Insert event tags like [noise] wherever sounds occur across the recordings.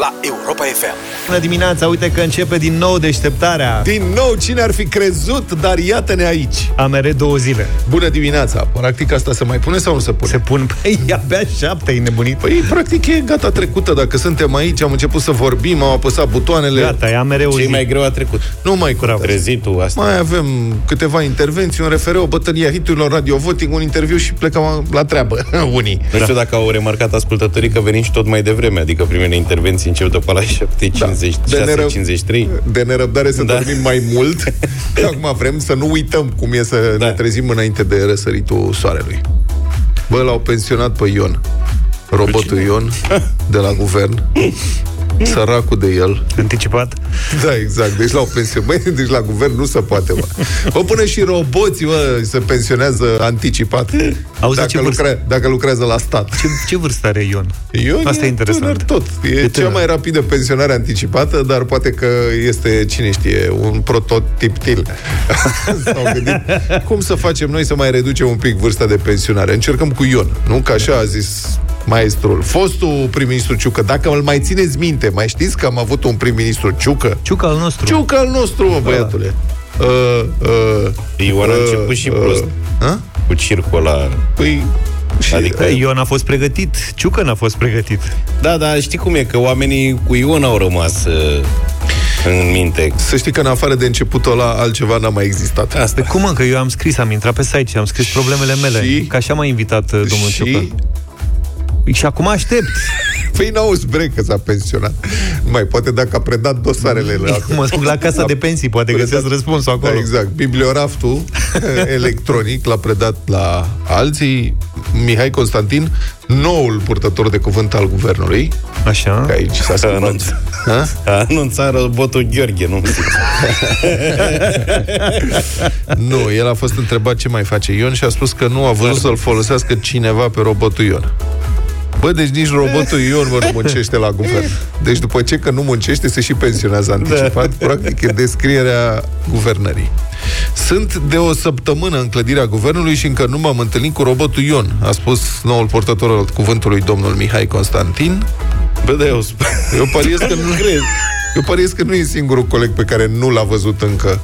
la Europa FM. Bună dimineața, uite că începe din nou deșteptarea. Din nou, cine ar fi crezut, dar iată-ne aici. AMR două zile. Bună dimineața. Practic asta se mai pune sau nu se pune? Se pun, păi, abia șapte, e nebunit. Păi, practic e gata trecută. Dacă suntem aici, am început să vorbim, am apăsat butoanele. Gata, e AMR o Ce zi. mai greu a trecut? Nu mai contează. Trezitul asta. Mai avem câteva intervenții, un refere, o bătălie a hiturilor radio voting, un interviu și plecăm la treabă, [laughs] unii. Nu știu dacă au remarcat ascultătorii că venim și tot mai devreme, adică primele intervenții încep după la 7.56, De neră- 53. De nerăbdare să Da. dormim mai mult. [laughs] Acum vrem să nu uităm cum e să Da. ne trezim înainte de răsăritul soarelui. Bă, l-au pensionat pe Ion. Robotul Ion de la guvern. Săracul de el. Anticipat. Da, exact. Deci la o pensie. Băi, deci la guvern nu se poate, mă. Bă, până și roboții, mă, se pensionează anticipat. Auzi, dacă, ce vârstă? lucre, dacă lucrează la stat. Ce, ce vârstă are Ion? Eu Asta e interesant. tânăr tot. E, E e cea tânăr. mai rapidă pensionare anticipată, dar poate că este, cine știe, un prototiptil. [laughs] S-au gândit cum să facem noi să mai reducem un pic vârsta de pensionare. Încercăm cu Ion, nu? Că așa a zis maestrul. Fostul prim-ministru Ciucă, dacă îl mai țineți minte, mai știți că am avut un prim-ministru Ciucă? Ciuca al nostru. Ciucă al nostru, mă, băiatule. Uh, uh, Ioan a început și prost. uh, Cu circul ăla. Păi, și, Adică- Păi, Ion a fost pregătit. Ciucă n-a fost pregătit. Da, da, știi cum e, că oamenii cu Ion au rămas uh, în minte. să știi că în afară de începutul ăla, altceva n-a mai existat. Asta. Cum mă, că eu am scris, am intrat pe site și am scris problemele mele. Și? Că așa m-a invitat uh, domnul și Ciucă. Și acum aștept. Păi n-auzi bre că s-a pensionat. Nu mai poate dacă a predat dosarele la [laughs] Mă duc la casa de pensii, poate găsesc răspunsul acolo. Da, exact. Biblioraftul [laughs] electronic l-a predat la alții. Mihai Constantin, noul purtător de cuvânt al guvernului, Așa. că aici s-a A schimbat. anunțat, Ha? a anunțat robotul Gheorghe, nu? [laughs] Nu, el a fost întrebat ce mai face Ion și a spus că nu a vrut să-l folosească cineva pe robotul Ion. Bă, deci nici robotul Ion mă, nu muncește la guvern. Deci după ce că nu muncește, se și pensionează anticipat. Practic e descrierea guvernării. Sunt de o săptămână în clădirea guvernului și încă nu m-am întâlnit cu robotul Ion, a spus noul portător al cuvântului domnul Mihai Constantin. Bă, da, eu sp- Eu pariez că nu [laughs] cred. Eu pariez că nu e singurul coleg pe care nu l-a văzut încă.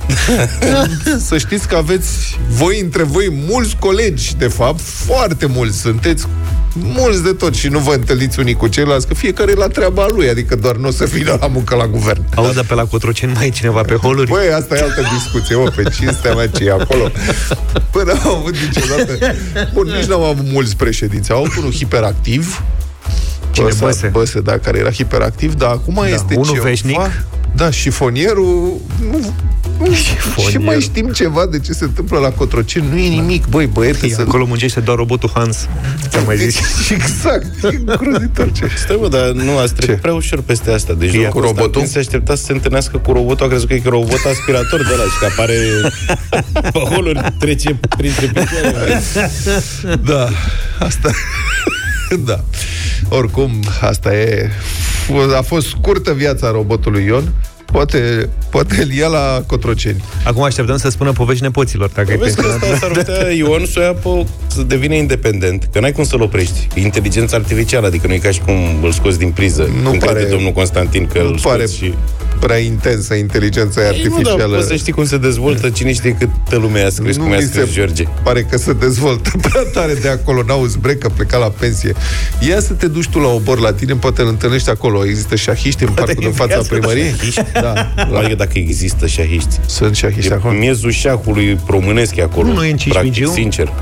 [laughs] Să știți că aveți voi între voi mulți colegi, de fapt, foarte mulți sunteți mulți de tot și nu vă întâlniți unii cu ceilalți, că fiecare e la treaba lui, adică doar nu o să vină la muncă la guvern. Auzi, dar pe la Cotroceni mai e cineva pe holuri? Băi, asta e altă discuție, mă, pe cinstea mea ce e acolo. Bă, n-am avut niciodată... Bun, nici n-am avut mulți președinți. Au avut unul hiperactiv, Cine, Băse? Băse? Băse, da, care era hiperactiv, dar acum da, este unul ceva... veșnic. Da, șifonierul... Nu, nu, Șifonierul. și mai știm ceva de ce se întâmplă la Cotroceni. Nu e nimic, băi, băiete, E, să... Acolo muncește doar robotul Hans. Ți-am mai zis. Deci, [laughs] exact, e îngrozitor ce... Stai, mă, dar nu, ați trecut Ce? prea ușor peste asta. Deci Cu domnul robotul? Constantin se aștepta să se întâlnească cu robotul, a crezut că e robot aspirator de ăla și că apare [laughs] pe holuri, trece printre picioare. Da, asta... [laughs] da. Oricum, asta e... A fost scurtă viața robotului Ion. Poate, poate îl ia la Cotroceni. Acum așteptăm să spună povești nepoților, dacă e Vezi că pensionat. asta s-ar putea [laughs] Ion să o ia pe, să devină independent, că n-ai cum să-l oprești. E Inteligența artificială, adică nu e ca și cum îl scoți din priză. Nu Când pare- crede domnul Constantin că nu îl pare scoți și... prea intensă inteligența Ei, nu, dar artificială. poți să știi cum se dezvoltă, cine știe câtă lume a scris, cum mi a se scris George. pare că se dezvoltă [laughs] prea tare de acolo. N-auzi bre că pleca la pensie. Ia să te duci tu la obor la tine, poate îl întâlnești acolo. Există șahiști în parcul din fața viață, primăriei? Da, Adică dacă există șahiști. sunt șahiști E acolo. miezul șahului românesc e acolo. Nu, nu e în practic, Cismigiu? sincer.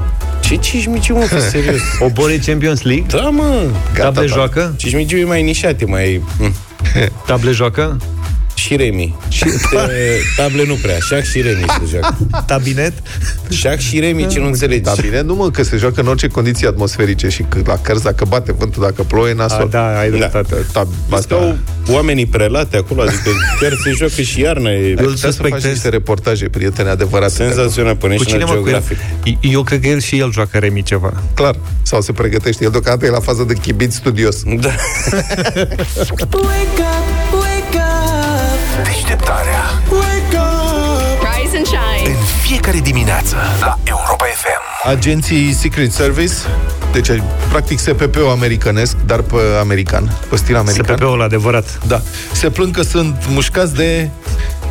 Ce Cismigiu, mă, fi [laughs] serios? Obor e Champions League? Da, mă. Table da. joacă? Cismigiu e mai nișat, e mai... mm. Table joacă? Și remi. Și [laughs] table nu prea, șah și remi se joacă. Tabinet? Șah și remi, ce nu înțelegi. Da, bine, nu mă, că se joacă în orice condiții atmosferice și că la cărți, dacă bate vântul, dacă plouă, e A, nasol. da, ai Da. dreptate. Ta, Stau oamenii prelate acolo, adică chiar se joacă și iarna. E Eu îl Putea să faci suspectez. niște reportaje, prietene, adevărate. senzațional pe Cu cine National mă cu el? Geographic. Eu cred că el și el joacă remi ceva. Clar. Sau se pregătește. El deocamdată e la fază de chibit studios. Da. [laughs] Deșteptarea wake up. Rise and shine. în fiecare dimineață la Europa FM. Agenții Secret Service, deci practic SPP-ul americanesc, dar pe american, pe stil american. SPP-ul adevărat. Da. Se plâng că sunt mușcați de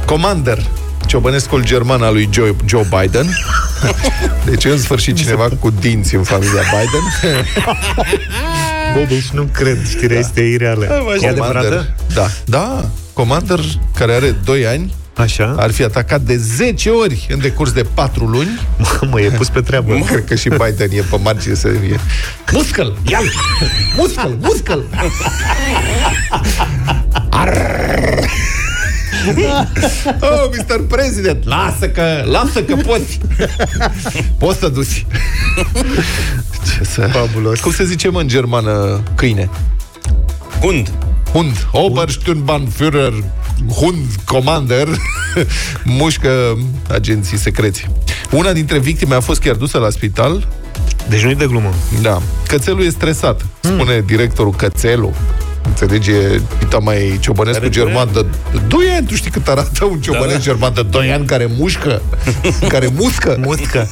Commander, ciobănescul german al lui Joe, Joe Biden. [laughs] Deci, în sfârșit, cineva cu dinți în familia Biden. [laughs] Bă, deci nu cred, știrea este ireală. E adevărată? Da. Da. Commander, care are 2 ani, Așa? ar fi atacat de 10 ori în decurs de 4 luni. Mă, e pus pe treabă. [laughs] Cred că și Biden e pe margine să fie. Muscăl! Ia-l! Muscăl! Muscăl! Oh, Mr. President, lasă că, lasă că poți. poți să duci. Ce să... Fabulos. Cum se zice, mă, în germană, câine? Hund. Hund. Obersturmbannführer Hund Commander [laughs] mușcă agenții secreți. Una dintre victime a fost chiar dusă la spital. Deci nu-i de glumă. Da. Cățelul e stresat, spune directorul Cățelul. Înțelegi, e Pita mai ciobănesc Are cu doi german de 2 ani. Tu știi cât arată un ciobănesc Da, da. german de 2 ani care mușcă? [laughs] care muscă? Muscă. [laughs]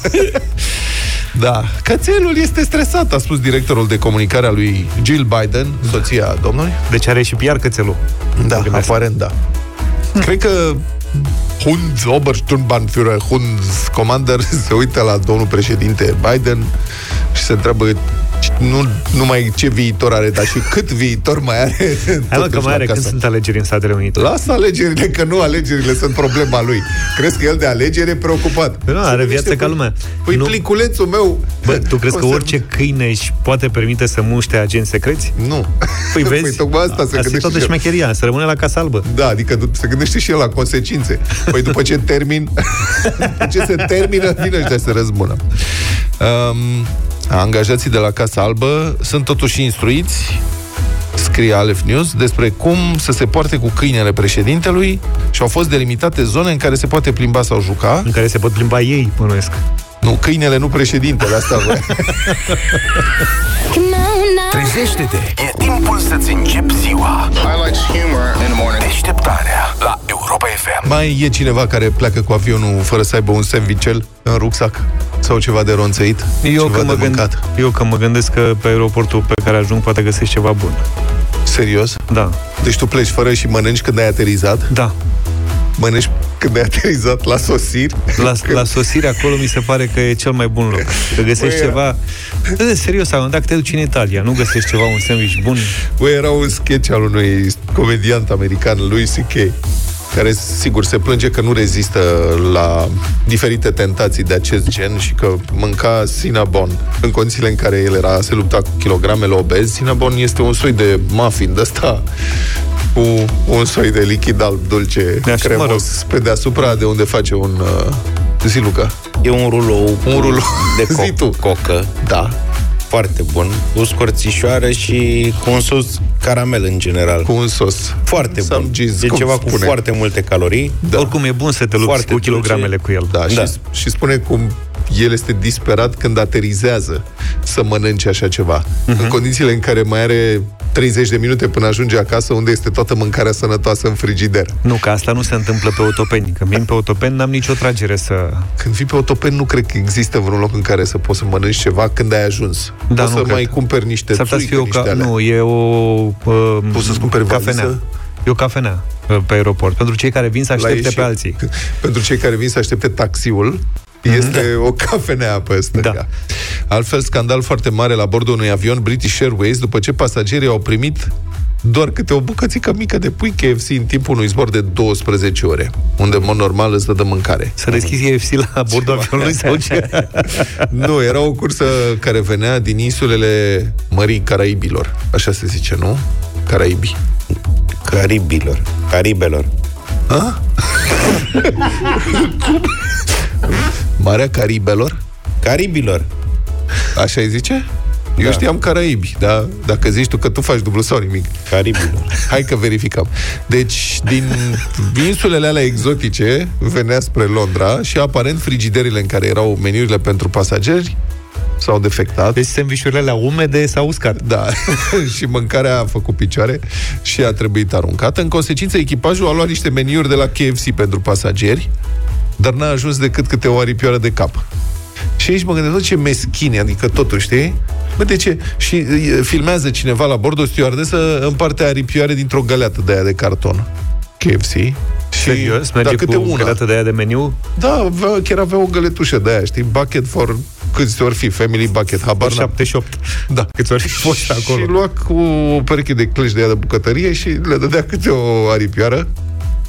Da. Cățelul este stresat, a spus directorul de comunicare a lui Jill Biden, soția domnului. Deci are și PR cățelul. Da, Mă gândesc. aparent da. Cred că Hund Obersturmbannführer Hund Commander [laughs] se uită la domnul președinte Biden și se întreabă nu numai ce viitor are, dar și cât viitor mai are Hai mă, că totuși mai la are când casă. sunt alegeri în Statele Unite. Lasă alegerile, că nu alegerile sunt problema lui. Crezi că el de alegere e preocupat? Nu, are Se viață gândește, ca lumea. Păi Nu. pliculețul meu... Bă, tu crezi [laughs] că conserv- orice câine își poate permite să muște agenți secreți? Nu. Păi [laughs] vezi, Păi tocmai asta se asta e gândește toată și el. șmecheria, să rămâne la Casa Albă. Da, adică du- se gândește și el la consecințe. Păi după ce termin, [laughs] după ce se termină, vine ăștia să răzbună. Um, angajații de la Casa Albă sunt totuși instruiți scrie Aleph News, despre cum să se poarte cu câinele președintelui și au fost delimitate zone în care se poate plimba sau juca. În care se pot plimba ei, bănuiesc. Nu, câinele, nu președintele, asta vă. [laughs] Trezește-te! E timpul să-ți începi ziua. I like humor in the morning. Deșteptarea la Europa FM. Mai e cineva care pleacă cu avionul fără să aibă un sandvichel în rucsac? Sau ceva de ronțăit? Eu ceva că, mă de gând, mâncat? eu că mă gândesc că pe aeroportul pe care ajung poate găsești ceva bun. Serios? Da, Deci tu pleci fără și mănânci când ai aterizat? da. Mănânci când ai aterizat la sosiri? La, la sosire acolo mi se pare că e cel mai bun loc. Că găsești Băi, ceva... De serios, dacă te duci în Italia, nu găsești ceva, un sandwich bun? Bă, era un sketch al unui comediant american, Louis C.K., care, sigur, se plânge că nu rezistă la diferite tentații de acest gen și că mânca Cinnabon în condițiile în care el era, se lupta cu kilogramele obezi. Cinnabon este un soi de muffin de ăsta cu un soi de lichid alb dulce, Da, și mă cremos, rog. pe deasupra de unde face un... Uh, zi, Luca. E un rulou Un rulou. de [laughs] Zi tu. co- cocă. Da. Foarte bun. Cu scorțișoară și cu un sos caramel în general. Cu un sos. Foarte Some bun. cheese, e cum ceva cu spune. foarte multe calorii. Da. Oricum e bun să te lupți Foarte cu kilogramele dulce. cu el. Da, Da. Și, și spune cum el este disperat când aterizează să mănânce așa ceva. Mhm. Uh-huh. În condițiile în care mai are 30 de minute până ajunge acasă, unde este toată mâncarea sănătoasă în frigider. Nu, că asta nu se întâmplă pe autopeni. Că mie pe autopeni n-am nicio tragere să... Când vii pe autopen, nu cred că există vreun loc în care să poți să mănânci ceva când ai ajuns. Da, poți nu să cred. mai cumperi niște S-ar putea să fie o... țuică, Ca... niște alea. Nu, e o... Uh, Poți să-ți cumperi cafenea. valiză? E o cafenea uh, pe aeroport. Pentru cei care vin să La aștepte ieșit. pe alții. Pentru cei care vin să aștepte taxiul, este o cafenea pe stânga. Da. Altfel, scandal foarte mare la bordul unui avion British Airways după ce pasagerii au primit doar câte o bucățică mică de pui KFC în timpul unui zbor de 12 ore, unde, în mod normal, îți dă de mâncare. Să deschizi KFC la bordul avionului sau ce? [laughs] Nu, era o cursă care venea din insulele Mării Caraibilor. Așa se zice, nu? Caraibi. Caribilor. Caribelor. [laughs] Marea Caribelor? Caribilor. Așa îi zice? Eu Da. știam Caraibi, dar dacă zici tu că tu faci dublu sau nimic. Caribilor. Hai că verificăm. Deci, din insulele alea exotice, venea spre Londra și aparent frigiderile în care erau meniurile pentru pasageri s-au defectat. Deci sandvișurile alea umede s-au uscat. Da, [laughs] și mâncarea a făcut picioare și a trebuit aruncată. În consecință, echipajul a luat niște meniuri de la KFC pentru pasageri, dar n-a ajuns decât câte o aripioară de cap. Și aici mă gândesc, "Bă, ce meschine, adică totul, știi? Bă, de ce? Și e, filmează cineva la bord o stewardesă în partea aripioare dintr-o găleată de aia de carton. KFC. Și, Serios? Merge da, câte cu una. găleată de aia de meniu? Da, avea, chiar avea o găletușă de aia, știi? Bucket for... Câți ori fi? Family bucket, habar n-am. 78. Da. Câți ori [laughs] fi fost acolo? Și lua cu o pereche de clăci de ea de bucătărie și le dădea câte o aripioară.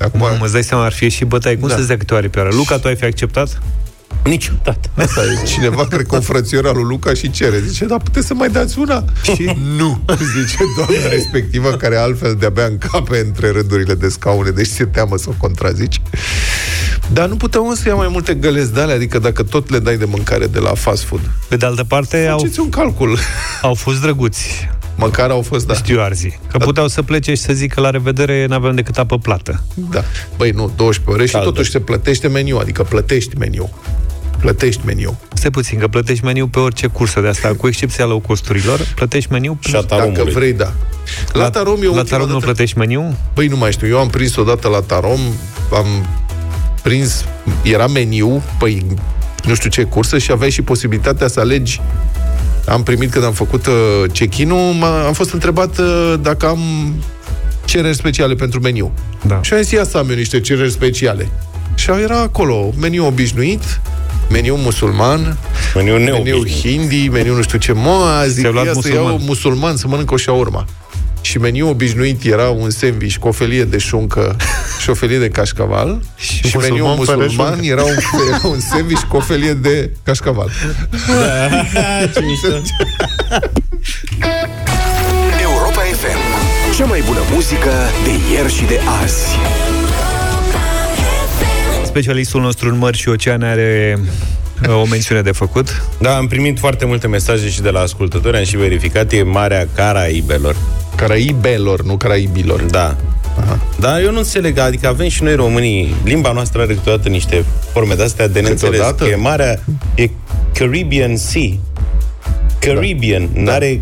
Acum, Mamă, îți dai seama, ar fi și bătaie. Cum Da. da. să-ți dea câte o aripioară? Luca, tu ai fi acceptat? Niciodată. asta e. Cineva, cred că un frățior al lui Luca și cere. Zice, da, puteți să mai dați una? Și [laughs] nu. Zice doamna respectivă, care altfel de-abia încape între rândurile de scaune, deci se teamă să o contrazici. Dar nu puteau să ia mai multe găleți de alea, adică dacă tot le dai de mâncare de la fast food. Pe de altă parte, au, Faceți un calcul. au fost drăguți Măcar au fost, da. stewardii. Că puteau să plece și să zică la revedere, n-avem decât apă plată. Da. Băi, nu, 12 ore și Caldă. totuși se plătește meniu, adică plătești meniu. Plătești meniu. Stai puțin, că plătești meniu pe orice cursă de asta, cu excepția low costurilor, plătești meniu plus... Șata Dacă omului. vrei, da. La Tarom eu la ultima tarom nu dată- plătești meniu? Băi, nu mai știu, eu am prins odată la Tarom, am prins, era meniu, păi, nu știu ce cursă și aveai și posibilitatea să alegi am primit când am făcut uh, check-in-ul, m- am fost întrebat uh, dacă am cereri speciale pentru meniu. Da. Și am zis, ia să am eu niște cereri speciale. Și era acolo meniu obișnuit, meniu musulman, Meniu meniu neobișnuit. hindi, meniu nu știu ce. Mă, zic, Ți-ai luat ia să iau musulman. musulman să mănânc o șaurma. Și meniu obișnuit era un sandwich cu o felie de șuncă [laughs] și o felie de cașcaval. Și Și, meniu musulman fără musulman șuncă. era un, era un sandwich cu o felie de cașcaval. [laughs] Ce mișto. Europa FM. Cea mai bună muzică de ieri și de azi. Specialistul nostru în mări și oceane are uh, o mențiune de făcut. Da, am primit foarte multe mesaje și de la ascultători, am și verificat, e Marea Caraibelor. Caraibelor, nu caraibilor. Da. Aha. Dar eu nu înțeleg, adică avem și noi românii, limba noastră are câteodată niște forme de-astea de neînțeles. Câteodată? Că E marea, e Caribbean Sea. Caribbean, da. n-are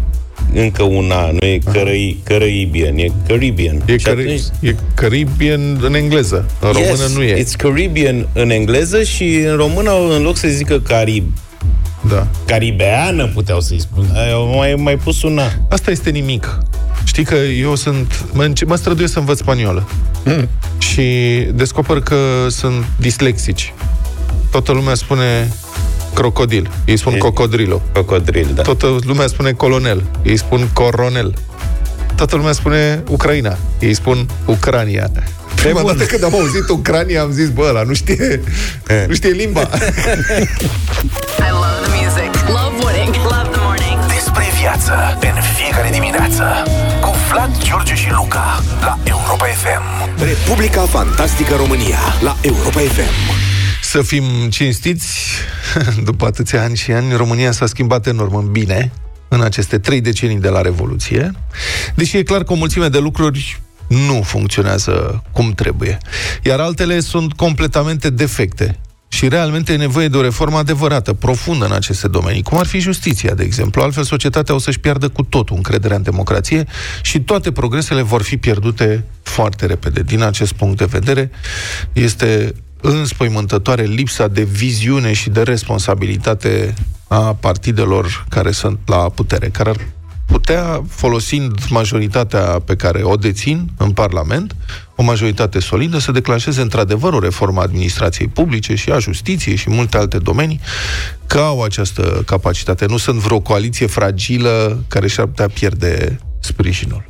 încă una, nu e Cărăi, Caribbean, e Caribbean. E, Și cari- atunci- e Caribbean în engleză. În română yes, nu e. It's Caribbean în engleză și în română, în loc să zică Carib, Da. Caribeană puteau să-i spun. Ai- au Mai, mai pus una. Asta este nimic. Știi că eu sunt... Mă, înce- mă străduiesc să învăț spaniolă. Mm. Și descoper că sunt dislexici. Toată lumea spune crocodil. Ei spun E- cocodrilo. Cocodril, da. Toată lumea spune colonel. Ei spun coronel. Toată lumea spune Ucraina. Ei spun Ucrania. Prima dată când am auzit Ucrania am zis, bă, ăla nu știe, nu știe limba. [laughs] Despre viață în fiecare dimineață. Cu Vlad, George și Luca la Europa FM. Republica Fantastică România la Europa FM. Să fim cinstiți, [laughs] după atâția ani și ani, România s-a schimbat enorm în bine în aceste trei decenii de la Revoluție, deși e clar că o mulțime de lucruri nu funcționează cum trebuie, iar altele sunt completamente defecte. Și realmente e nevoie de o reformă adevărată, profundă în aceste domenii, cum ar fi justiția, de exemplu. Altfel, societatea o să-și piardă cu totul încrederea în democrație și toate progresele vor fi pierdute foarte repede. Din acest punct de vedere, este înspăimântătoare lipsa de viziune și de responsabilitate a partidelor care sunt la putere, care ar putea, folosind majoritatea pe care o dețin în Parlament, o majoritate solidă, să declanșeze într-adevăr o reformă a administrației publice și a justiției și multe alte domenii, că au această capacitate. Nu sunt vreo coaliție fragilă care și-ar putea pierde sprijinul.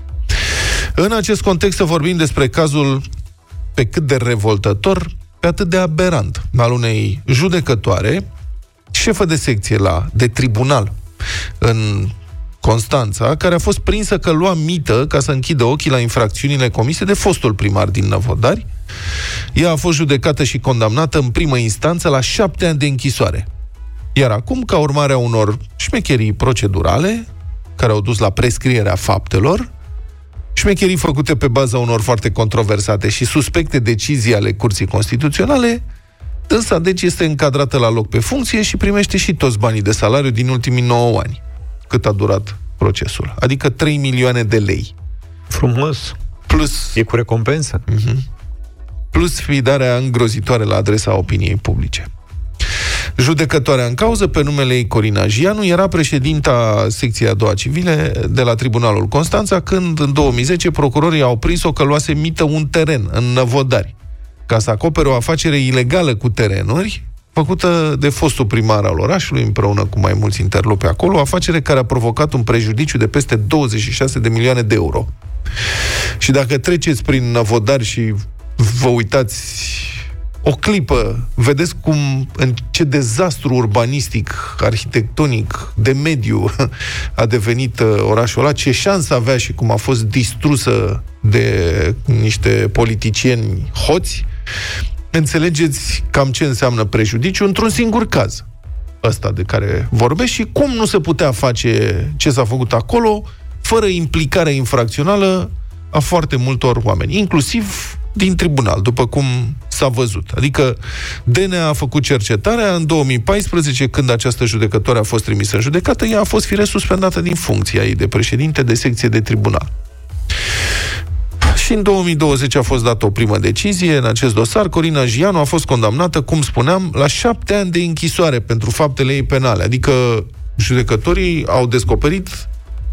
În acest context să vorbim despre cazul pe cât de revoltător, pe atât de aberant, al unei judecătoare, șefă de secție la, de tribunal în Constanța, care a fost prinsă că lua mită ca să închidă ochii la infracțiunile comise de fostul primar din Năvodari. Ea a fost judecată și condamnată în primă instanță la șapte ani de închisoare. Iar acum, ca urmare a unor șmecherii procedurale, care au dus la prescrierea faptelor, șmecherii făcute pe baza unor foarte controversate și suspecte decizii ale Curții Constituționale, însă deci este încadrată la loc pe funcție și primește și toți banii de salariu din ultimii 9 ani, cât a durat procesul. Adică 3 milioane de lei. Frumos. Plus, E cu recompensă. plus sfidarea îngrozitoare la adresa opiniei publice. Judecătoarea în cauză, pe numele ei Corina Gianu, era președinta secției a doua civile de la Tribunalul Constanța, când în 2010 procurorii au prins-o că luase mită un teren în Năvodari, ca să acopere o afacere ilegală cu terenuri, făcută de fostul primar al orașului, împreună cu mai mulți interlopi acolo, o afacere care a provocat un prejudiciu de peste 26 de milioane de euro. Și dacă treceți prin Năvodari și vă uitați o clipă, vedeți cum, în ce dezastru urbanistic, arhitectonic, de mediu [laughs] a devenit uh, orașul ăla, ce șansă avea și cum a fost distrusă de niște politicieni hoți, înțelegeți cam ce înseamnă prejudiciu într-un singur caz ăsta de care vorbesc și cum nu se putea face ce s-a făcut acolo fără implicarea infracțională a foarte multor oameni, inclusiv din tribunal, după cum s-a văzut. Adică DNA a făcut cercetarea în 2014, când această judecătoare a fost trimisă în judecată, ea a fost fire suspendată din funcția ei de președinte de secție de tribunal. Și în 2020 a fost dată o primă decizie în acest dosar. Corina Gianu a fost condamnată, cum spuneam, la șapte ani de închisoare pentru faptele ei penale. Adică judecătorii au descoperit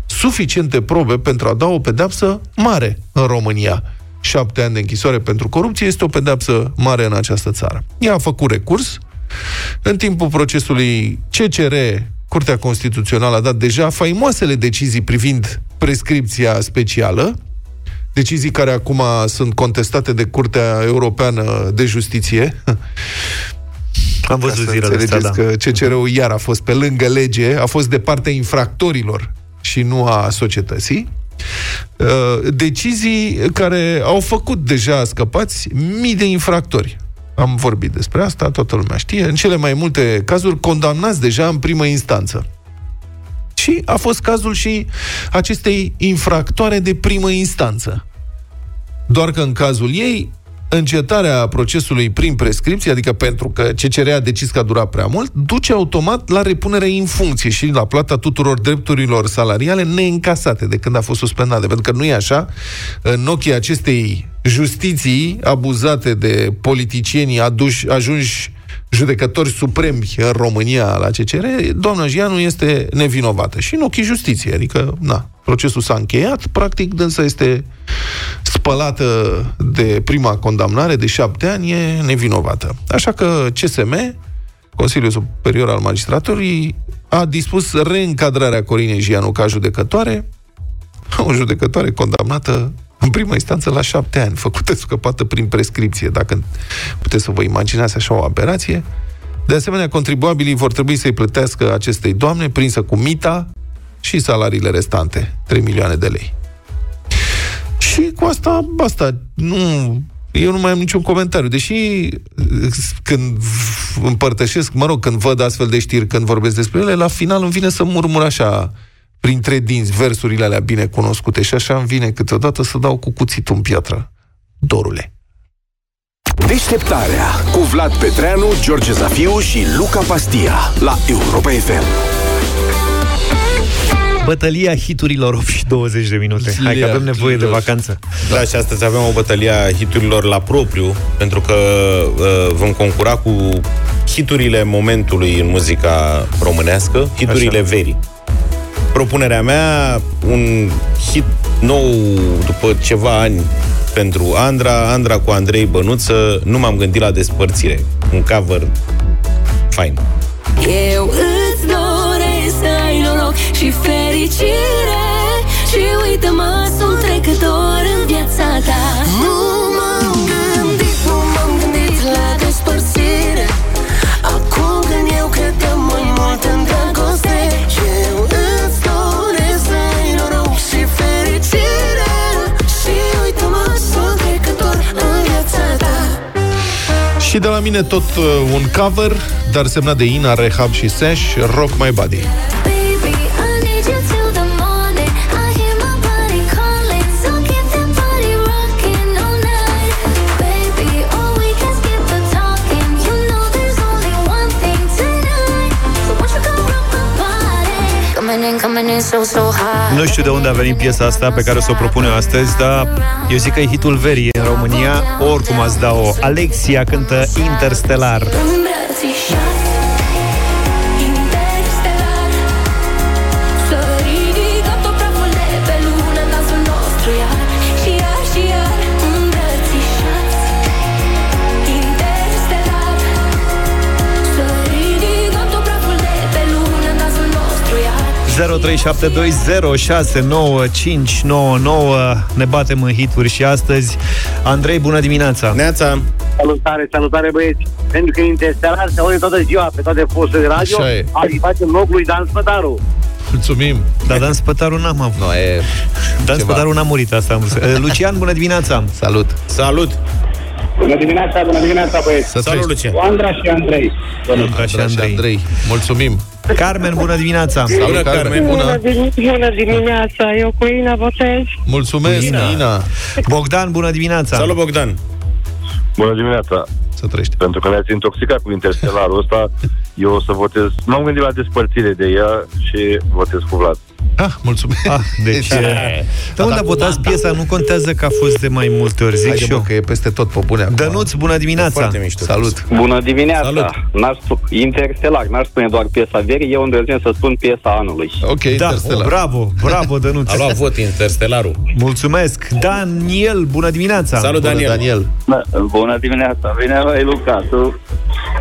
suficiente probe pentru a da o pedeapsă mare în România. Șapte ani de închisoare pentru corupție este o pedeapsă mare în această țară. Ea a făcut recurs. În timpul procesului CCR, Curtea Constituțională a dat deja faimoasele decizii privind prescripția specială, decizii care acum sunt contestate de Curtea Europeană de Justiție. Am văzut zilele astea, da. că CCR-ul iar a fost pe lângă lege, a fost de partea infractorilor și nu a societății. Uh, decizii care au făcut deja scăpați mii de infractori. Am vorbit despre asta, toată lumea știe. În cele mai multe cazuri condamnați deja în primă instanță. Și a fost cazul și acestei infractoare de primă instanță. Doar că în cazul ei, încetarea procesului prin prescripție, adică pentru că CCR a decis că a durat prea mult, duce automat la repunerea în funcție și la plata tuturor drepturilor salariale neîncasate de când a fost suspendate. Pentru că nu e așa, în ochii acestei justiții abuzate de politicienii aduși, ajunși judecători supremi în România la CCR, doamna Gianu este nevinovată. Și în ochii justiției, adică, na, procesul s-a încheiat, practic, dânsa este spălată de prima condamnare de șapte ani, e nevinovată. Așa că CSM, Consiliul Superior al Magistraturii, a dispus reîncadrarea Corinei Gianu ca judecătoare, o judecătoare condamnată în prima instanță la șapte ani, făcută scăpată prin prescripție, dacă puteți să vă imaginați așa o aberație. De asemenea, contribuabilii vor trebui să-i plătească acestei doamne, prinsă cu mita și salariile restante, 3 milioane de lei. Și cu asta, basta. Nu, eu nu mai am niciun comentariu. Deși când împărtășesc, mă rog, când văd astfel de știri, când vorbesc despre ele, la final îmi vine să murmur așa printre dinți versurile alea bine cunoscute și așa îmi vine câteodată să dau cu cuțitul în piatră. Dorule. Deșteptarea cu Vlad Petreanu, George Zafiu și Luca Pastia la Europa FM. Bătălia hiturilor 8 și 20 de minute. Hai că avem nevoie de vacanță. Da, și astăzi avem o bătălie a hiturilor la propriu, pentru că uh, vom concura cu hiturile momentului în muzica românească, hiturile Așa. verii. Propunerea mea, un hit nou după ceva ani pentru Andra, Andra cu Andrei Bănuță, nu m-am gândit la despărțire. Un cover fain. Eu îți fericire. Și uite-mă, sunt trecător în viața ta. Nu m-am gândit, nu m-am gândit la despărțire. Acum când eu credeam mai mult în dragoste Eu îți doresc să ai noroc și fericire. Și uite-mă, sunt trecător în viața ta. Și de la mine tot uh, un cover, dar semnat de Ina, Rehab și Sash, Rock My Body. Nu știu de unde a venit piesa asta pe care o să o propunem astăzi, dar eu zic că e hitul verii în România. Oricum ați da-o. Alexia cântă Interstellar. Ne batem în hituri și astăzi. Andrei, bună dimineața! Neața! Salutare, salutare băieți! Pentru că în Interstellar se aude toată ziua pe toate posturile de radio, Așa e. azi facem locul lui Dan Spătaru. Mulțumim. Dar Dan Spătaru n-am avut. No, e... Dan ceva. Spătaru n-a murit, asta am vrut să... Uh, Lucian, bună dimineața! Salut. Salut! Bună dimineața, bună dimineața băieți! Să Salut, trăiești. Lucian! Andra și Andrei. Andra și Andrei. Andrei. Andrei. Mulțumim. Carmen, bună dimineața! Salut, Bună, Carmen. Carmen. Bună. Bună dimineața, eu cu Ina votez. Mulțumesc, Ina. Ina. Bogdan, bună dimineața! Salut, Bogdan! Bună dimineața! Să trăiești. Pentru că ne-ați intoxicat cu interstelarul ăsta, eu o să votez... M-am gândit la despărțire de ea și votez cu Vlad. Ah, mulțumesc. Ah, deci... Da, unde votați piesa? Nu contează că a fost de mai multe ori, zic Haide, și mă, eu. că e peste tot pe bune acum. Dănuț, bună dimineața! Foarte mișto. Salut. Bună dimineața! Salut. N-aș sp- Interstellar, n-aș spune doar piesa verii, eu îndrăznesc să spun piesa anului. Ok, Da, Interstellar. bravo, bravo, Dănuț! A luat vot Interstelarul. Mulțumesc! Daniel, bună dimineața! Salut, Bună, Daniel! Daniel. Bună dimineața! Bine, băi, Luca, tu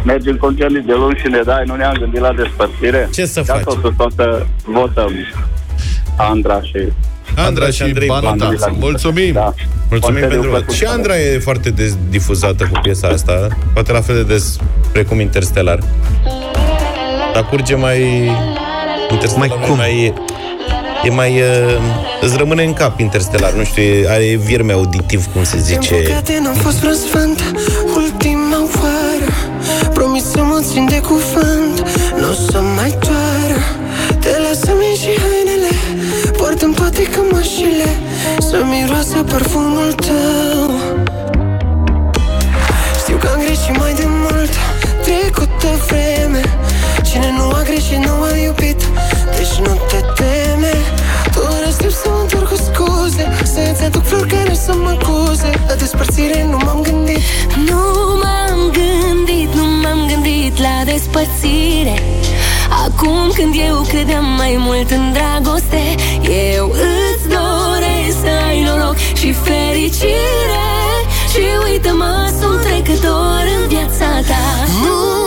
mergi în concediu de luni și ne dai, nu ne-am gândit la despărțire? Ce să Ca faci? totuși o să votăm Andra și... Andra și Andrei Banata. Banata. Mulțumim. Da. Mulțumim Concediu pentru vot. plăcut. Și Andra e foarte des difuzată cu piesa asta, poate la fel de des precum Interstellar. Dar curge mai... Interstellar Mai e cum? mai... E mai... Uh, îți rămâne în cap Interstellar, nu știu, e- are vierme auditiv, cum se zice. Păcate n-am fost vreo sfânt Ultima oară Promis să mă țin de cuvânt despărțire nu m-am gândit. Nu m-am gândit, nu m-am gândit la despărțire. Acum când eu credeam mai mult în dragoste Eu îți doresc să ai noroc și fericire. Și uită-mă, sunt trecător în viața ta. Nu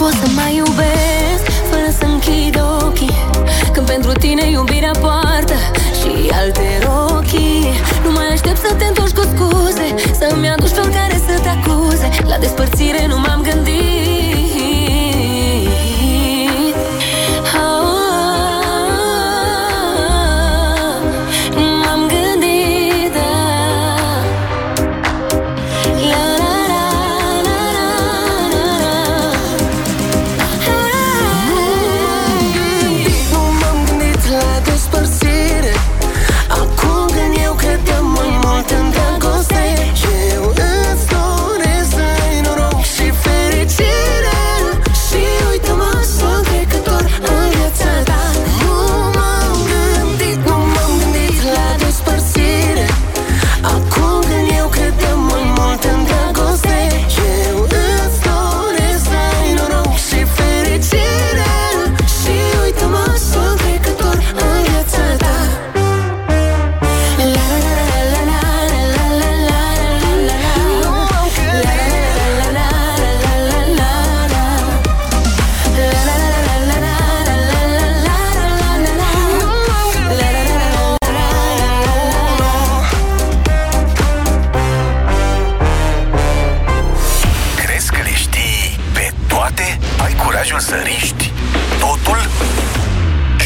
pot să mai iubesc Fără să închid ochii. Când pentru tine iubirea poartă Și alte rochii Nu mai aștept să te întorci cu scuze Să-mi aduci flori care să te acuze. La despărțire nu m-am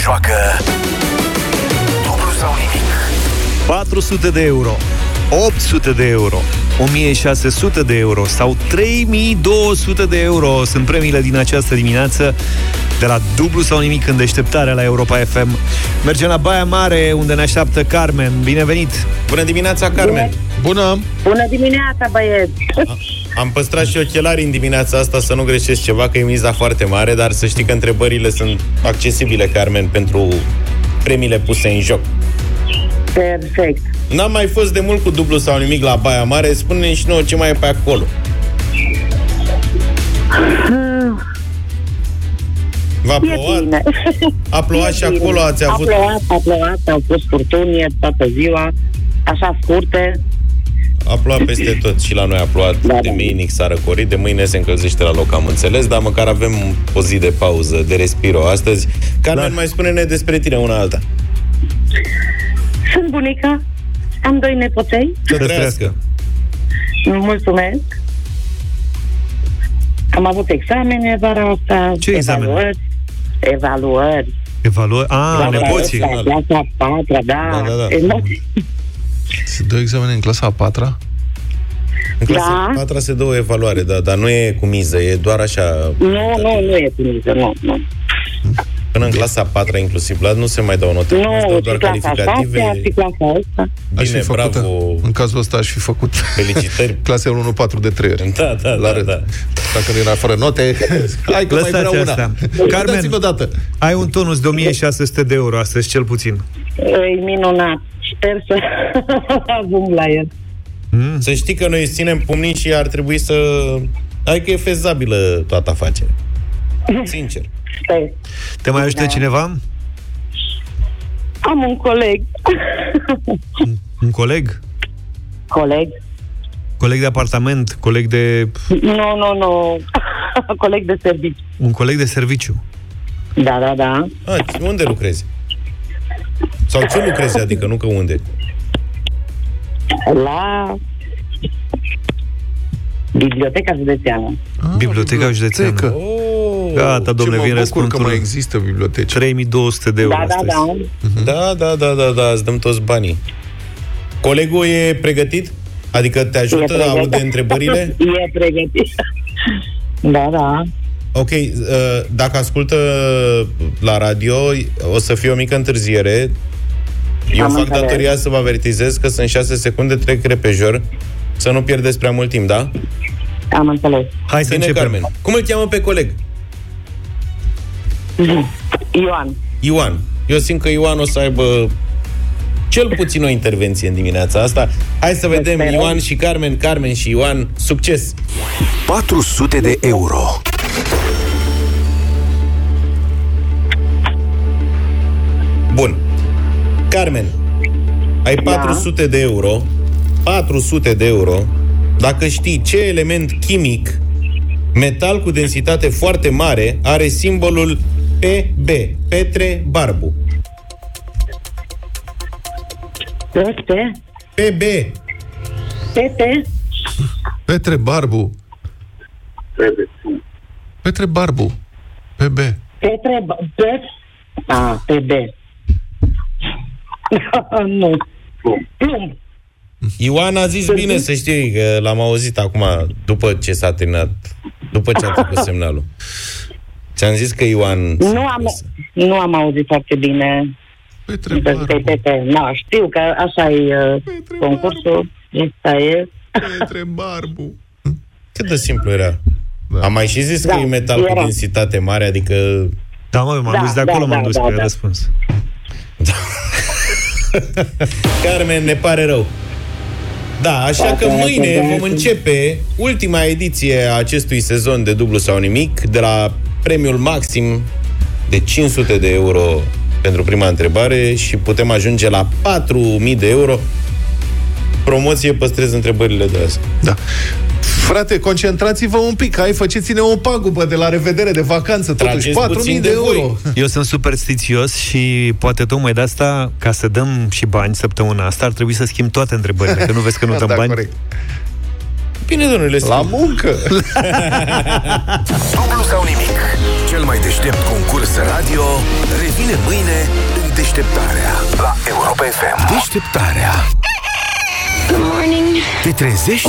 Joacă dublu sau nimic. 400 de euro, 800 de euro, 1600 de euro sau 3200 de euro sunt premiile din această dimineață de la dublu sau nimic în deșteptarea la Europa FM. Mergem la Baia Mare, unde ne așteaptă Carmen. Bine venit! Bună dimineața, Carmen! Bună! Bună dimineața, băieți! Am păstrat și ochelari în dimineața asta să nu greșesc ceva, că e miza foarte mare, dar să știi că întrebările sunt accesibile, Carmen, pentru premiile puse în joc. Perfect. N-am mai fost de mult cu dublu sau nimic la Baia Mare, spune și nouă ce mai e pe acolo. V-a E plouat? bine. A plouat E și bine. acolo ați avut... A plouat, a plouat, au fost furtuni toată ziua, așa scurte. A plouat peste tot și la noi a plouat da, de minic, s-a răcorit, de mâine se încălzește la loc, am înțeles, dar măcar avem o zi de pauză, de respiro astăzi. Carmen, da. mai spune-ne despre tine una alta. Sunt bunica, am doi nepoței. Să trăiască. Mulțumesc. Am avut examene vara asta. Ce examene? Evaluări. Evaluări. Evaluări? A, La nepoții. La clasa a patra, da. Da, da, da. Emoții. Se dă examene în clasa a patra? În clasa Da. 4 se dă o evaluare, da, dar nu e cu miză, e doar așa... Nu, nu, nu e primiză, nu, nu. Până în clasa a 4 inclusiv, la nu se mai dau note, se dau Nu, doar și clasa a calificative. șasea, și clasa asta. Aș Bine, fi făcută. bravo. În cazul ăsta aș fi făcut. Felicitări. [laughs] Clasele 1-4 de 3 ori. Da, da, La da, rând. da. Dacă nu era fără note, [laughs] hai că mai Lăsați vreau una. asta. Carmen, Carmen. Dați-mi o dată. Ai un tonus de 1600 de euro astăzi, cel puțin. E minunat. Sper să [laughs] ajung la el. Mm. Să știi că noi îți ținem pumnii și ar trebui să... Adică e fezabilă toată afacerea. [laughs] Sincer. Sper. Te mai ajută cineva? Am un coleg. Un coleg? coleg? Coleg de apartament? Coleg de... Nu, nu, nu. [laughs] coleg de serviciu. Un coleg de serviciu? Da, da, da. A, unde lucrezi? Sau ce lucrezi, adică, nu că unde? La Biblioteca Județeană. Biblioteca Județeană. Oh, Gata, domnule, Ce vin mă bucur că răspunsul. mai există biblioteci. 3200 de euro Da, da, astăzi. da. Da, da, da, da, da, îți dăm toți banii. Colegul e pregătit? Adică te ajută, E pregătit. aude întrebările? [laughs] E pregătit. Da, da. Ok, uh, dacă ascultă la radio, o să fie o mică întârziere. Eu Am fac înțeles. datoria să vă avertizez că sunt 6 secunde, trec repejor, să nu pierdeți prea mult timp, da? Am înțeles. Hai să Bine, începem. Carmen. Cum îl cheamă pe coleg? Ioan. Ioan. Eu simt că Ioan o să aibă cel puțin o intervenție în dimineața asta. Hai să vedem Sperăm. Ioan și Carmen, Carmen și Ioan. Succes! 400 de euro. Carmen, ai 400 de euro. 400 de euro. Dacă știi ce element chimic, metal cu densitate foarte mare, are simbolul PB, Petre Barbu. Petre. PB. Petre. Petre Barbu. Petre Barbu. PB. Petre. Pet. A, PB. [laughs] nu. Plumb. Ioan a zis bine să știi că l-am auzit acum după ce s-a terminat, după ce a trecut [laughs] semnalul. Ți-am zis că Ioan... Nu am, nu am auzit foarte bine. Petre Petre, Barbu. Petre. Nu, știu că așa e uh, concursul. Asta e. Petre Barbu. Cât de simplu era. Da. Am mai și zis Da, că e metal cu era. densitate mare, adică... Da, mă, m-am Da, dus de da, acolo, m-am da, dus da, pe da. răspuns. [laughs] [laughs] Carmen, ne pare rău. Da, așa Da, că da, mâine da, da. vom începe ultima ediție a acestui sezon de dublu sau nimic, de la premiul maxim de 500 de euro pentru prima întrebare și putem ajunge la 4.000 de euro. Promoție, păstrez întrebările de azi. Da. Frate, concentrați-vă un pic, hai, faceți-ne o pagubă de la revedere de vacanță, totuși, Trageți 4.000 puțin de, de euro. voi. Eu sunt superstițios și poate tocmai de asta, ca să dăm și bani săptămâna asta, ar trebui să schimb toate întrebările, că nu vezi că nu [laughs] dăm da, bani. corect. Bine, domnule, La muncă! [laughs] Dublu sau nimic. Cel mai deștept concurs radio revine mâine în deșteptarea la Europa FM. Deșteptarea. Te trezești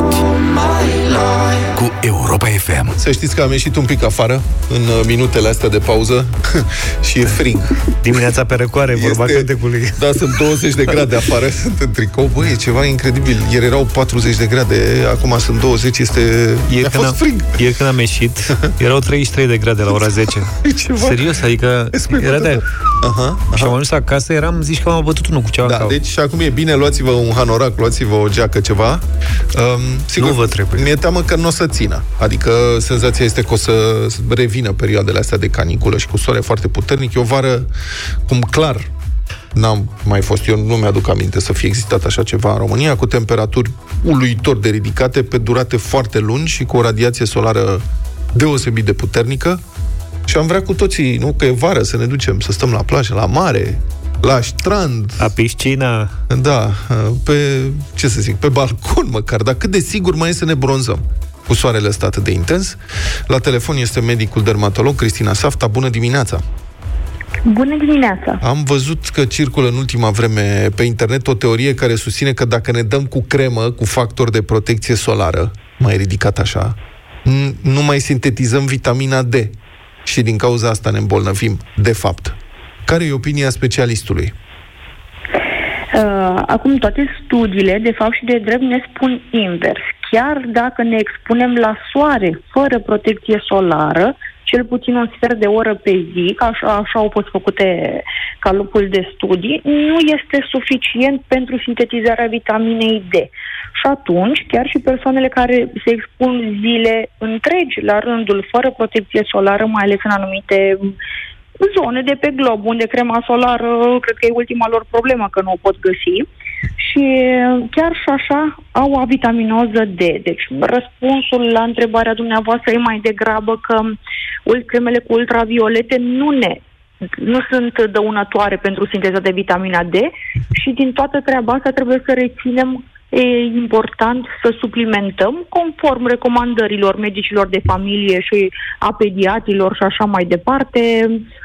cu Europa FM. Să știți că am ieșit un pic afară în uh, minutele astea de pauză [laughs] și e frig. Dimineața pe răcoare, vorba Este- cântecului. Da, sunt 20 de grade afară, [laughs] sunt în tricou. Băi, e ceva incredibil. Ieri erau 40 de grade, acum sunt 20, este... Mi-a Ieri când, fost am, frig. ieri când am ieșit, erau 33 de grade la ora 10. [laughs] E ceva Serios, adică era de Aha, Și am ajuns acasă, eram, zici că m-am bătut unul cu ceva în Da, cap. deci și acum e bine, luați-vă un hanorac, luați-vă o geacă, ceva. Um, sigur, Nu vă trebuie. Mi-e teamă că nu o să țină. Adică senzația este că o să revină perioadele astea de caniculă și cu soare foarte puternic. E o vară, cum clar, n-am mai fost, eu nu mi-aduc aminte să fie existat așa ceva în România, cu temperaturi uluitor de ridicate, pe durate foarte lungi și cu o radiație solară deosebit de puternică. Și am vrea cu toții, nu, că e vară, să ne ducem, să stăm la plajă, la mare, la strand, La piscina, da, pe, ce să zic, pe balcon măcar, dar cât de sigur mai e să ne bronzăm cu soarele ăsta atât de intens. La telefon este medicul dermatolog Cristina Safta. Bună dimineața! Bună dimineața! Am văzut că circulă în ultima vreme pe internet o teorie care susține că dacă ne dăm cu cremă, cu factor de protecție solară, mai ridicat așa, n- nu mai sintetizăm vitamina D și din cauza asta ne îmbolnăvim, de fapt. Care e opinia specialistului? Uh, acum, toate studiile, de fapt și de drept, ne spun invers. Chiar dacă ne expunem la soare fără protecție solară, cel puțin un sfert de oră pe zi, că așa, așa au fost făcute calupul de studii, nu este suficient pentru sintetizarea vitaminei D. Și atunci, chiar și persoanele care se expun zile întregi la rândul fără protecție solară, mai ales în anumite zone de pe glob, unde crema solară, cred că e ultima lor problemă, că nu o pot găsi. Și chiar și așa au avitaminoză D. Deci răspunsul la întrebarea dumneavoastră e mai degrabă că ul- cremele cu ultraviolete nu ne nu sunt dăunătoare pentru sinteza de vitamina D și din toată treaba asta trebuie să reținem e important să suplimentăm conform recomandărilor medicilor de familie și a pediatrilor și așa mai departe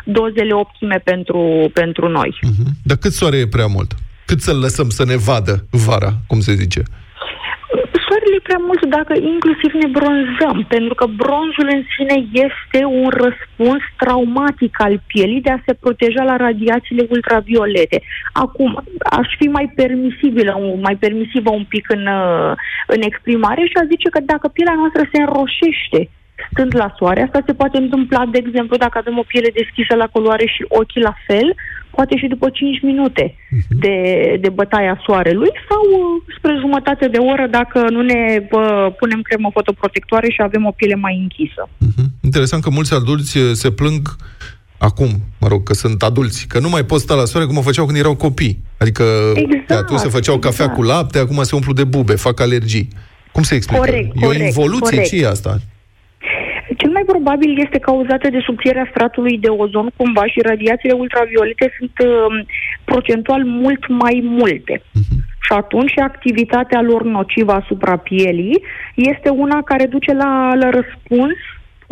dozele optime pentru, pentru noi. Dar cât soare e prea mult? Cât să-l lăsăm să ne vadă vara, cum se zice? Soarele e prea mult dacă inclusiv ne bronzăm, pentru că bronzul în sine este un răspuns traumatic al pielii de a se proteja la radiațiile ultraviolete. Acum, aș fi mai permisibilă, un- mai permisivă un pic în, uh, în exprimare și aș zice că dacă pielea noastră se înroșește stând la soare, asta se poate întâmpla, de exemplu, dacă avem o piele deschisă la culoare și ochii la fel, poate și după 5 minute de, de bătaia soarelui sau uh, spre jumătate de oră dacă nu ne bă, punem cremă fotoprotectoare și avem o piele mai închisă. Interesant că mulți adulți eh, se plâng acum, mă rog, că sunt adulți, că nu mai pot sta la soare cum o făceau când erau copii. Adică Exact, de atunci se făceau cafea exact. cu lapte, acum se umplu de bube, fac alergii. Cum se explică? Corect, e o corect, involuție, corect. ce e asta? Cel mai probabil este cauzată de subțierea stratului de ozon cumva și radiațiile ultraviolete sunt uh, procentual mult mai multe. Și atunci activitatea lor nocivă asupra pielii este una care duce la, la răspuns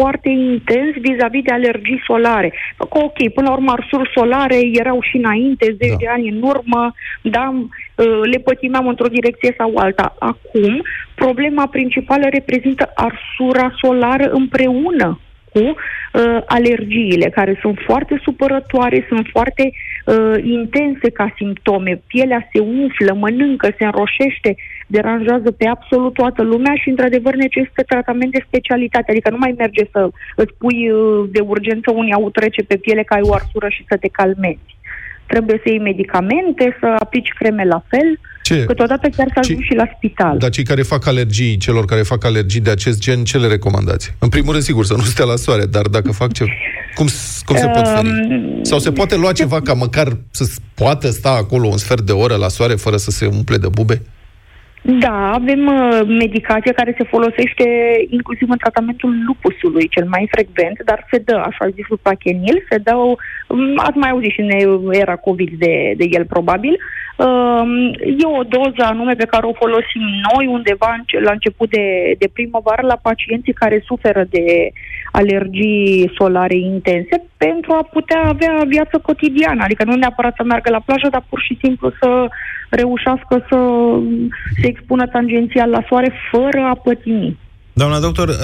foarte intens vis-a-vis de alergii solare. Că, ok, până la urmă arsuri solare erau și înainte, zeci Da. de ani în urmă, da, uh, le pătimeam într-o direcție sau alta. Acum, problema principală reprezintă arsura solară împreună cu uh, alergiile, care sunt foarte supărătoare, sunt foarte uh, intense ca simptome. Pielea se umflă, mănâncă, se înroșește, deranjează pe absolut toată lumea și, într-adevăr, necesită tratament de specialitate. Adică nu mai merge să îți pui uh, de urgență un iaurt rece pe piele că ai o arsură și să te calmezi. Trebuie să iei medicamente, să aplici creme la fel, Ce? câteodată chiar să ajungi și la spital. Dar cei care fac alergii, celor care fac alergii de acest gen, ce le recomandați? În primul rând, sigur, să nu stea la soare, dar dacă fac ce... Cum, s- cum se pot feri? Um, Sau se poate lua ceva ca măcar să s- poată sta acolo un sfert de oră la soare fără să se umple de bube? Da, avem uh, medicație care se folosește inclusiv în tratamentul lupusului, cel mai frecvent, dar se dă, așa zisul pachenil, se dă, um, ați mai auzit și în era COVID de, de el probabil, um, e o doză anume pe care o folosim noi undeva înce- la început de, de primăvară la pacienții care suferă de alergii solare intense pentru a putea avea viață cotidiană, adică nu neapărat să meargă la plajă, dar pur și simplu să reușească să se expună tangențial la soare fără a pătimi. Doamna doctor, uh,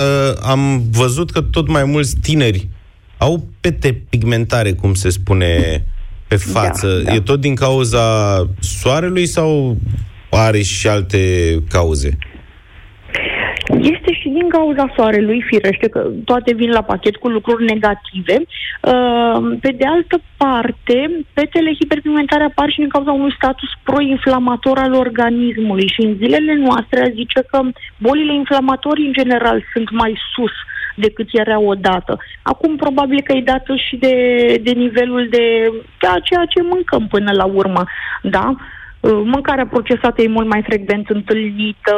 am văzut că tot mai mulți tineri au pete pigmentare, cum se spune, pe față. Da, da. E tot din cauza soarelui sau are și alte cauze? Este și din cauza soarelui, firește că toate vin la pachet cu lucruri negative. Uh, Pe de altă parte, petele hiperpigmentare apar și din cauza unui status proinflamator al organismului și în zilele noastre a zice că bolile inflamatorii în general sunt mai sus decât erau odată. Acum probabil că e dată și de, de nivelul de, de a ceea ce mâncăm până la urmă, da? Uh, Mâncarea procesată e mult mai frecvent întâlnită,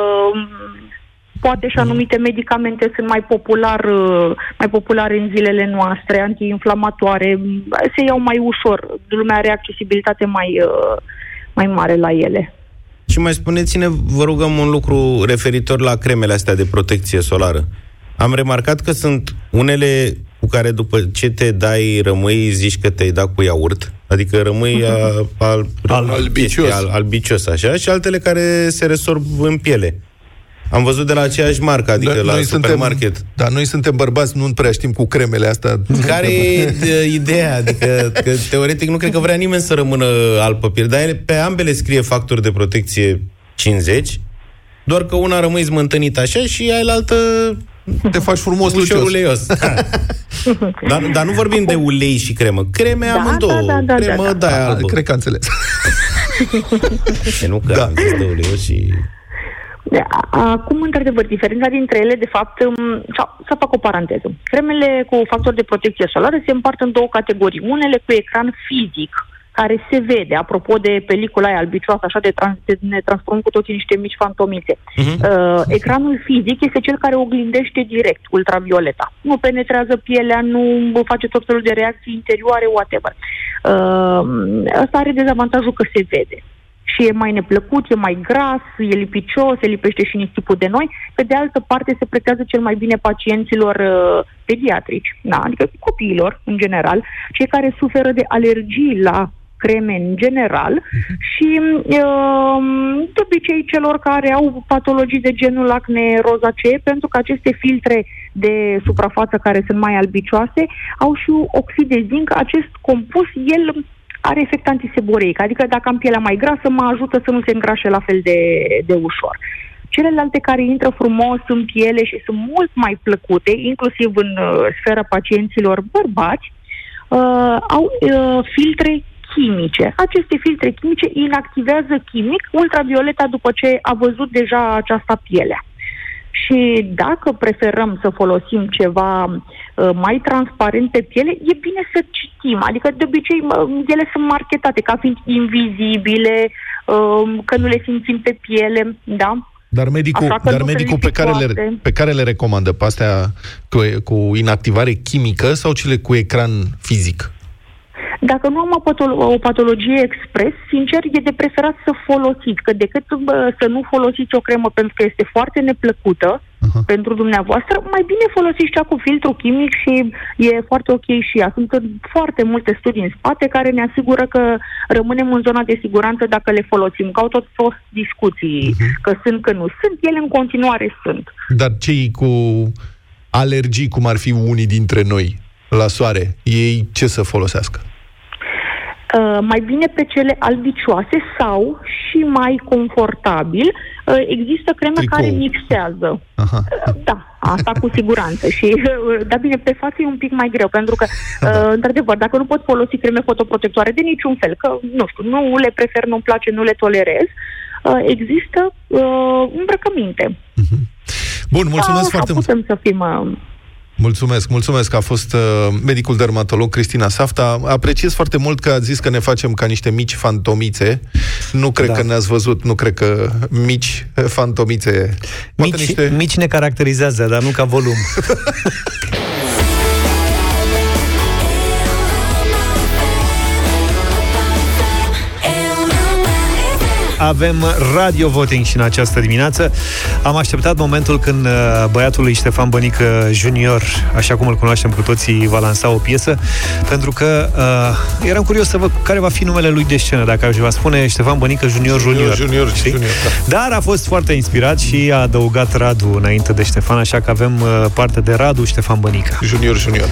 poate și anumite medicamente sunt mai popular, uh, mai populare în zilele noastre, antiinflamatoare, se iau mai ușor, lumea are accesibilitate mai, uh, mai mare la ele. Și mai spuneți-ne, vă rugăm, un lucru referitor la cremele astea de protecție solară. Am remarcat că sunt unele cu care după ce te dai, rămâi, zici că te-ai dat cu iaurt, adică rămâi a, al, al, albicios. Al, albicios, așa, și altele care se resorb în piele. Am văzut de la aceeași marcă, adică Noi- la noi supermarket. Suntem, da, noi suntem bărbați, nu prea știm cu cremele astea. Care e de, ideea? Adică, că, teoretic, nu cred că vrea nimeni să rămână alb pe piele, dar ele, pe ambele scrie factor de protecție 50, doar că una rămâi zmântănit așa și ailaltă te faci frumos ușor lucios. uleios. [laughs] dar, dar nu vorbim de ulei și cremă. Creme Da, amândouă. da, da, da, cremă da, da, Da, albă. Cred că a înțeles. E, nu că da. am zis de uleios și... De- a- Acum, într-adevăr, diferența dintre ele, de fapt, um, sau, să fac o paranteză. Cremele cu factor de protecție solară se împart în două categorii. Unele cu ecran fizic, care se vede, apropo de pelicula aia albicioasă, așa de, trans, de ne transformăm cu toții în niște mici fantomițe. Mhm. Uh, ecranul fizic este cel care oglindește direct ultravioleta. Nu penetrează pielea, nu face tot felul de reacții interioare, whatever. Uh, asta are dezavantajul că se vede și e mai neplăcut, e mai gras, e lipicios, se lipește și nisipul de noi. Pe de altă parte, se pretează cel mai bine pacienților uh, pediatrici, da, adică copiilor în general, cei care suferă de alergii la creme în general și uh, de obicei celor care au patologii de genul acne rozacee, pentru că aceste filtre de suprafață care sunt mai albicioase au și oxid de zinc. Acest compus, el are efect antiseborreic, adică dacă am pielea mai grasă, mă ajută să nu se îngrașe la fel de, de ușor. Celelalte care intră frumos în piele și sunt mult mai plăcute, inclusiv în uh, sfera pacienților bărbați, uh, au uh, filtre chimice. Aceste filtre chimice inactivează chimic ultravioleta după ce a văzut deja aceasta pielea. Și dacă preferăm să folosim ceva uh, mai transparent pe piele, e bine să citim. Adică, de obicei, mă, ele sunt marketate ca fiind invizibile, uh, că nu le simțim pe piele, da? Dar medicul, Așa că dar nu sunt medicul pe care, le, lipicioase. pe care le recomandă? Pe astea cu, cu inactivare chimică sau cele cu ecran fizic? Dacă nu am o, patolo- o patologie expres, sincer, e de preferat să folosiți, că decât bă, să nu folosiți o cremă pentru că este foarte neplăcută uh-huh. pentru dumneavoastră, mai bine folosiți cea cu filtru chimic și e foarte ok și ea. Sunt foarte multe studii în spate care ne asigură că rămânem în zona de siguranță dacă le folosim. Că au tot fost discuții uh-huh. că sunt, că nu sunt, ele în continuare sunt. Dar cei cu alergii, cum ar fi unii dintre noi, la soare, ei ce să folosească? Uh, mai bine pe cele albicioase sau și mai confortabil uh, există creme Tricou. care mixează. Aha. Uh, Da, asta cu siguranță. Și, uh, dar bine, pe față e un pic mai greu, pentru că, uh, într-adevăr, dacă nu pot folosi creme fotoprotectoare de niciun fel, că, nu știu, nu le prefer, nu-mi place, nu le tolerez, uh, există uh, îmbrăcăminte. Bun, mulțumesc da, foarte mult. putem să fim... Uh, Mulțumesc, mulțumesc că a fost uh, medicul dermatolog Cristina Safta. Apreciez foarte mult că ați zis că ne facem ca niște mici fantomițe. Nu cred Da. că ne-ați văzut, nu cred că mici eh, fantomițe. Poate Mici, niște... mici ne caracterizează, dar nu ca volum. [laughs] avem radio voting și în această dimineață. Am așteptat momentul când uh, băiatul lui Ștefan Bănică Junior, așa cum îl cunoaștem cu toții, va lansa o piesă, pentru că uh, eram curios să văd care va fi numele lui de scenă, dacă aș va spune Ștefan Bănică Junior Junior. Junior, știi? junior, da. Dar a fost foarte inspirat și a adăugat Radu înainte de Ștefan, așa că avem uh, parte de Radu Ștefan Bănică. Junior, junior.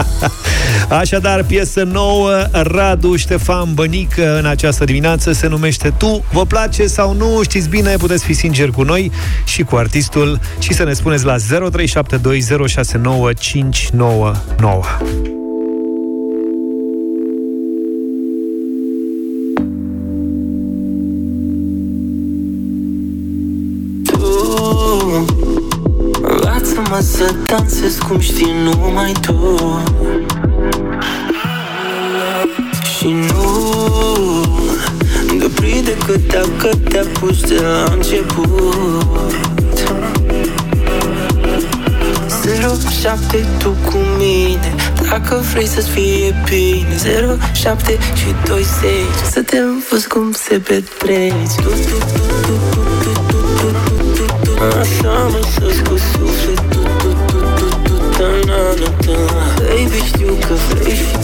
[laughs] Așadar, piesă nouă, Radu Ștefan Bănică în această dimineață se numește Tu. Vă place sau nu? Știți bine, puteți fi sinceri cu noi și cu artistul și să ne spuneți la 0372069599. tu Învață-mă să dansez cum știi numai tu Și nu Deprinde cât dacă te-a pus de la început 07 tu cu mine Dacă vrei să-ți fie bine 07 și 20 Să te învăț cum se petreci Tu, tu, tu, tu, tu, tu, tu, tu, tu, tu, tu Așa mă sus cu sufletul Tu, tu, tu, tu, ta, na, na, ta Baby știu că vrei și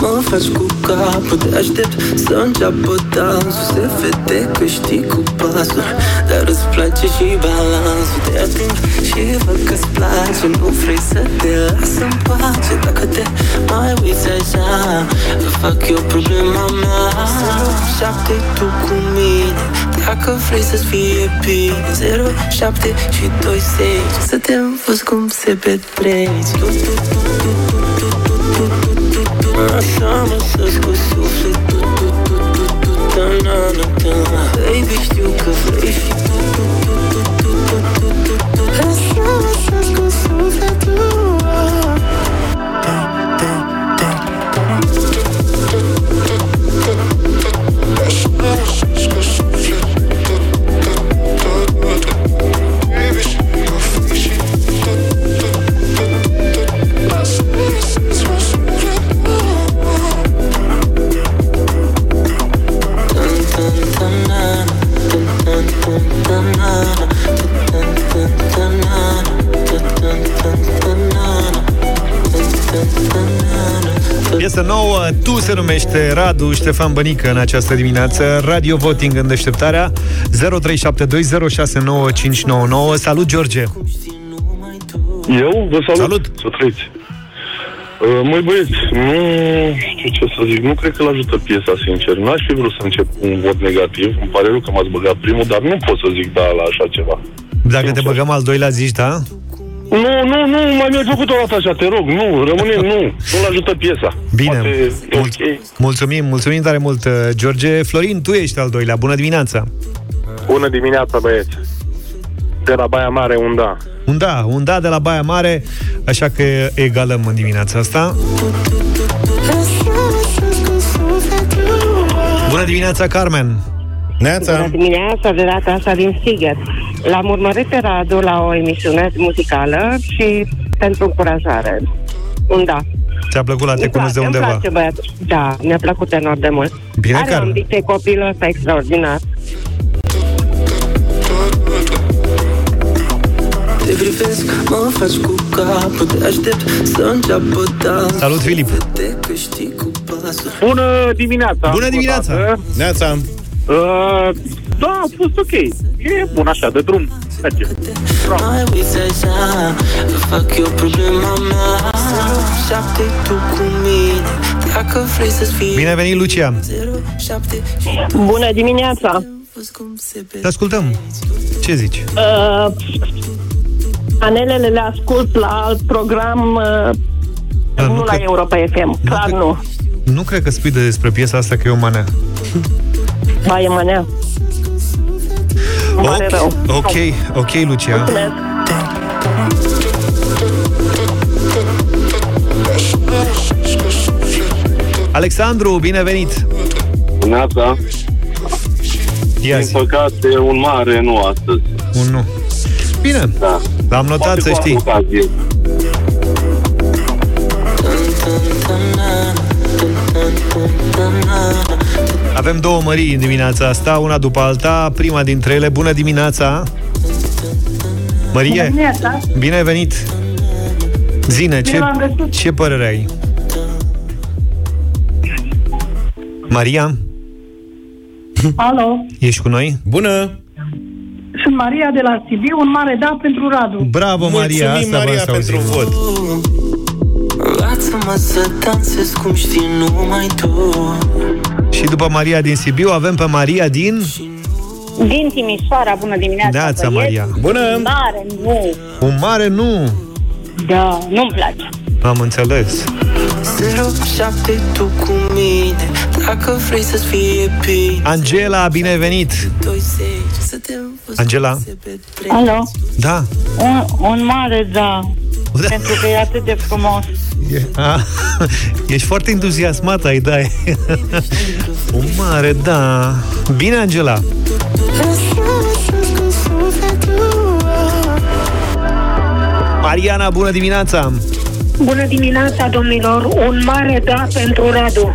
Mă faci cu capul Te aștept să înceapă dansul. Se vede că știi cu pasul Dar îți place și balansul. Te ascund și văd că-ți place. Nu vrei să te las în pace. Dacă te mai uiți așa Fac eu problema mea. Șapte tu cu mine Dacă vrei să-ți fie bine. Zero, șapte și doi, 6 Să te învăț cum se petreci tu, tu, tu, tu, tu. Așa mă sus cu sufletul Tu, tu, tu, tu, ta, na, na, ta Baby știu că vrei și se numește Radu Ștefan Bănică în această dimineață Radio Voting în deșteptarea 0372069599 Salut, George! Eu vă salut. Salut. Să trăiți. Uh, Măi băieți, nu știu ce să zic, nu cred că l-ajută piesa, sincer. N-aș fi vrut să încep cu un vot negativ, îmi pare rău că m-ați băgat primul, dar nu pot să zic da la așa ceva. Dacă te băgăm al doilea, zici, da? Nu, nu, nu, mai mi-ai făcut o dată așa, te rog, nu, rămâne, nu, nu-l ajută piesa. Bine, Poate, e Mul- ok. mulțumim, mulțumim tare mult, uh, George. Florin, tu ești al doilea, bună dimineața! Bună dimineața, băieți. De la Baia Mare, un da. Un da, un da de la Baia Mare, așa că egalăm în dimineața asta. Bună dimineața, Carmen! Bună dimineața, de data asta din Sighet. L-am urmărit pe Radu la o emisiune muzicală și pentru încurajare. Un da. Ți-a plăcut la Te Îmi cunosc de place, îmi undeva? place băiatul. Da, mi-a plăcut enorm de mult. Bine, Are Carmen. ambiție copilul ăsta extraordinar. Te privesc, mă faci cu capul Te aștept să înceapă dansul Salut, Filip! De că știi cu pasul Bună dimineața! Bună dimineața! Neața! Uh, da, a fost ok. E bun așa, de drum. Merge. Mai uiți așa Îmi fac eu problema mea Șapte tu cu mine Dacă vrei să-ți fie Bine ai venit, Lucia! 07 Bună dimineața! Te ascultăm. Ce zici? Uh, anelele le ascult la alt program, uh, Da, nu nu la cred- Europa FM, clar cred- nu. Nu cred că spui de despre piesa asta că e o manea. Ba, e manea. Îmi pare rău. Ok, ok, Lucia. Mulțumesc. Alexandru, binevenit! Neața, Ia din zi. păcate, un mare nu astăzi. Un nu. Bine, Da. l-am notat Poate să cu știi. altă ocazie. Avem două mării în dimineața asta, una după alta. Prima dintre ele, bună dimineața! Mărie, Dimineața. bine ai venit! Zine, ce, Bine v-am găsit. ce părere ai? Maria, Alo, ești cu noi? Bună! sunt Maria de la Sibiu, un mare da pentru Radu. Bravo, Maria! Mulțumim, Asta Maria, vreau să pentru auzim. vot. Învață-mă să dansez cum știi numai tu Și după Maria din Sibiu, avem pe Maria din... Din Timișoara, bună dimineața, Neața, băieți. Maria. Bună! Mare, nu. Un mare nu! Da, nu-mi place. Am înțeles. 07 tu cu mine Dacă vrei să-ți fie bine Angela, bine ai venit! Doi zece să te învăț Angela? Alo, Da. un, un mare da, pentru că e atât de frumos. E, a, [laughs] ești foarte entuziasmat, ai da. Un mare, da. Bine, Angela. Mariana, bună dimineața! Bună dimineața, domnilor, un mare da pentru Radu.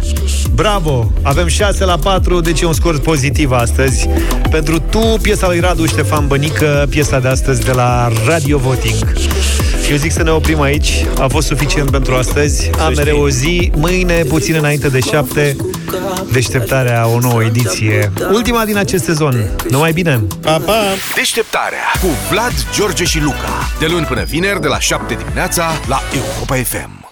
Bravo! Avem 6 la 4, deci e un scor pozitiv astăzi. Pentru tu, piesa lui Radu Ștefan Bănică, piesa de astăzi de la Radio Voting. Eu zic să ne oprim aici. A fost suficient pentru astăzi. Am mereu o zi. Mâine, puțin înainte de 7, deșteptarea, o nouă ediție. Ultima din acest sezon. Numai bine! Pa, pa! Deșteptarea cu Vlad, George și Luca. De luni până vineri, de la 7 dimineața, la Europa FM.